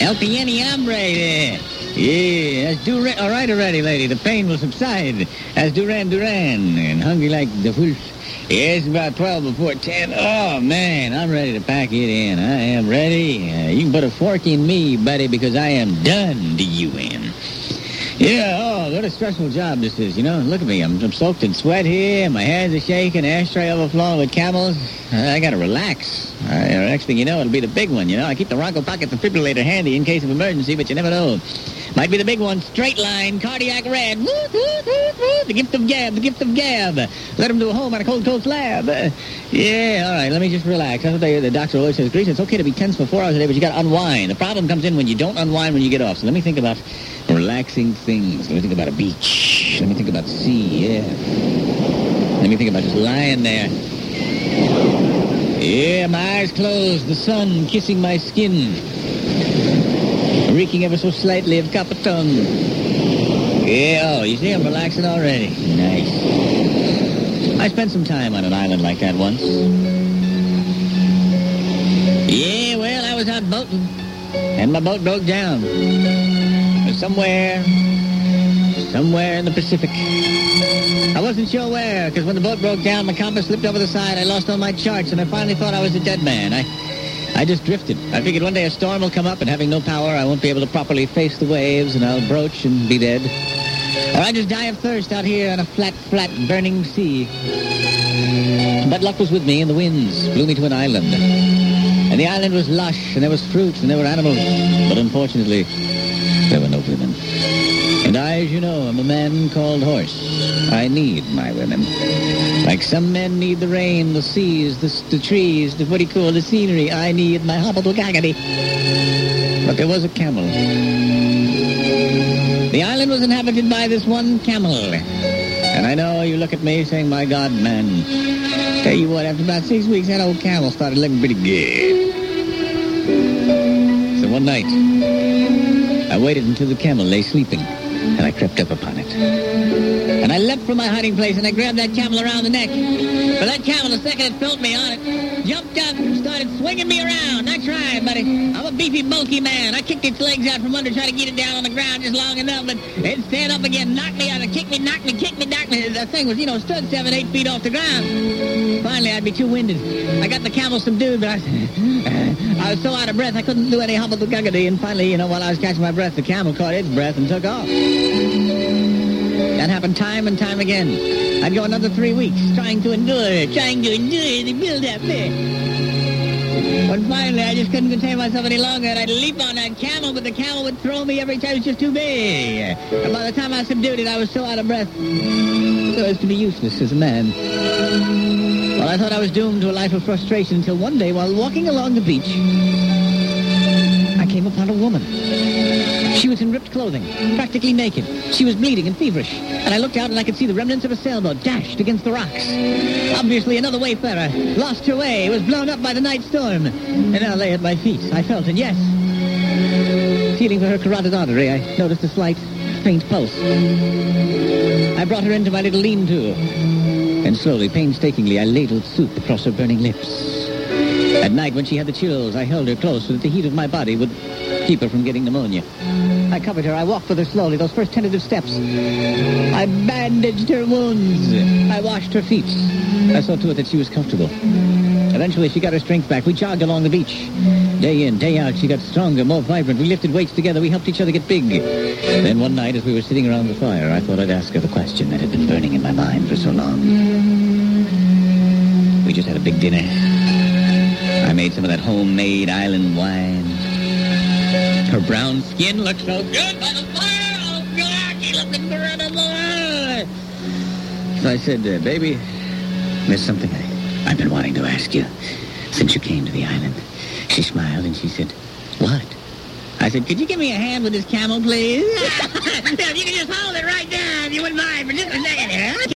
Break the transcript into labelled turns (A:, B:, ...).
A: El Pieni Hombre. Yeah, that's Duran. All right already, lady. The pain will subside. That's Duran Duran. And hungry like the wolf. Yeah, it's about 12 before 10. Oh, man, I'm ready to pack it in. I am ready. Uh, you can put a fork in me, buddy, because I am done to you in. Yeah, oh, what a stressful job this is, you know. Look at me. I'm, I'm soaked in sweat here. My hands are shaking. Ashtray overflowing with camels. Uh, I got to relax. Uh, next thing you know, it'll be the big one, you know. I keep the Ronco pocket defibrillator handy in case of emergency, but you never know. Might be the big one. Straight line, cardiac red. The gift of gab, the gift of gab. Let him do a home on a cold, cold slab. Uh, yeah, all right, let me just relax. That's what they, the doctor always says. Grease, it's okay to be tense for four hours a day, but you got to unwind. The problem comes in when you don't unwind when you get off. So let me think about relaxing things. Let me think about a beach. Let me think about sea, yeah. Let me think about just lying there. Yeah, my eyes closed, the sun kissing my skin. Reeking ever so slightly of Coppertone. Yeah, oh, you see, I'm relaxing already. Nice. I spent some time on an island like that once. Yeah, well, I was out boating, and my boat broke down. Somewhere, somewhere in the Pacific. I wasn't sure where, because when the boat broke down, my compass slipped over the side. I lost all my charts, and I finally thought I was a dead man. I, I just drifted. I figured one day a storm will come up, and having no power, I won't be able to properly face the waves, and I'll broach and be dead. Or I just die of thirst out here on a flat, flat, burning sea. But luck was with me, and the winds blew me to an island. And the island was lush, and there was fruit, and there were animals. But unfortunately, as you know, I'm a man called Horse. I need my women. Like some men need the rain, the seas, the, the trees, the, what do you call the scenery. I need my hobblegaggity. But there was a camel. The island was inhabited by this one camel. And I know you look at me saying, my God, man. Tell you what, after about six weeks, that old camel started looking pretty good. So one night, I waited until the camel lay sleeping, and I crept up upon it. And I leapt from my hiding place, and I grabbed that camel around the neck. But that camel, the second it felt me on it, jumped up and started swinging me around. I tried, buddy. I'm a beefy, bulky man. I kicked its legs out from under, tried to get it down on the ground just long enough, but it'd stand up again, knock me out, kick me, knock me, kick me, knock me. The thing was, you know, stood seven, eight feet off the ground. Finally, I'd be too winded. I got the camel subdued, but I, I was so out of breath, I couldn't do any hobble the guggity. And finally, you know, while I was catching my breath, the camel caught its breath and took off. That happened time and time again. I'd go another three weeks trying to endure, trying to endure the build-up. But finally, I just couldn't contain myself any longer, and I'd leap on that camel, but the camel would throw me every time. It was just too big. And by the time I subdued it, I was so out of breath so as to be useless as a man. Well, I thought I was doomed to a life of frustration until one day, while walking along the beach, came upon a woman. She was in ripped clothing, practically naked. She was bleeding and feverish. And I looked out and I could see the remnants of a sailboat dashed against the rocks. Obviously another wayfarer lost her way, was blown up by the night storm. And now lay at my feet. I felt, it, yes, feeling for her carotid artery, I noticed a slight, faint pulse. I brought her into my little lean-to. And slowly, painstakingly, I ladled soup across her burning lips. At night, when she had the chills, I held her close so that the heat of my body would keep her from getting pneumonia. I covered her. I walked with her slowly, those first tentative steps. I bandaged her wounds. I washed her feet. I saw to it that she was comfortable. Eventually, she got her strength back. We jogged along the beach. Day in, day out, she got stronger, more vibrant. We lifted weights together. We helped each other get big. Then one night, as we were sitting around the fire, I thought I'd ask her the question that had been burning in my mind for so long. We just had a big dinner. I made some of that homemade island wine. Her brown skin looked so good by the fire. Oh, God, she looked incredible. So I said, uh, baby, there's something I, I've been wanting to ask you since you came to the island. She smiled and she said, what? I said, could you give me a hand with this camel, please? if you could just hold it right down, you wouldn't mind for just a second.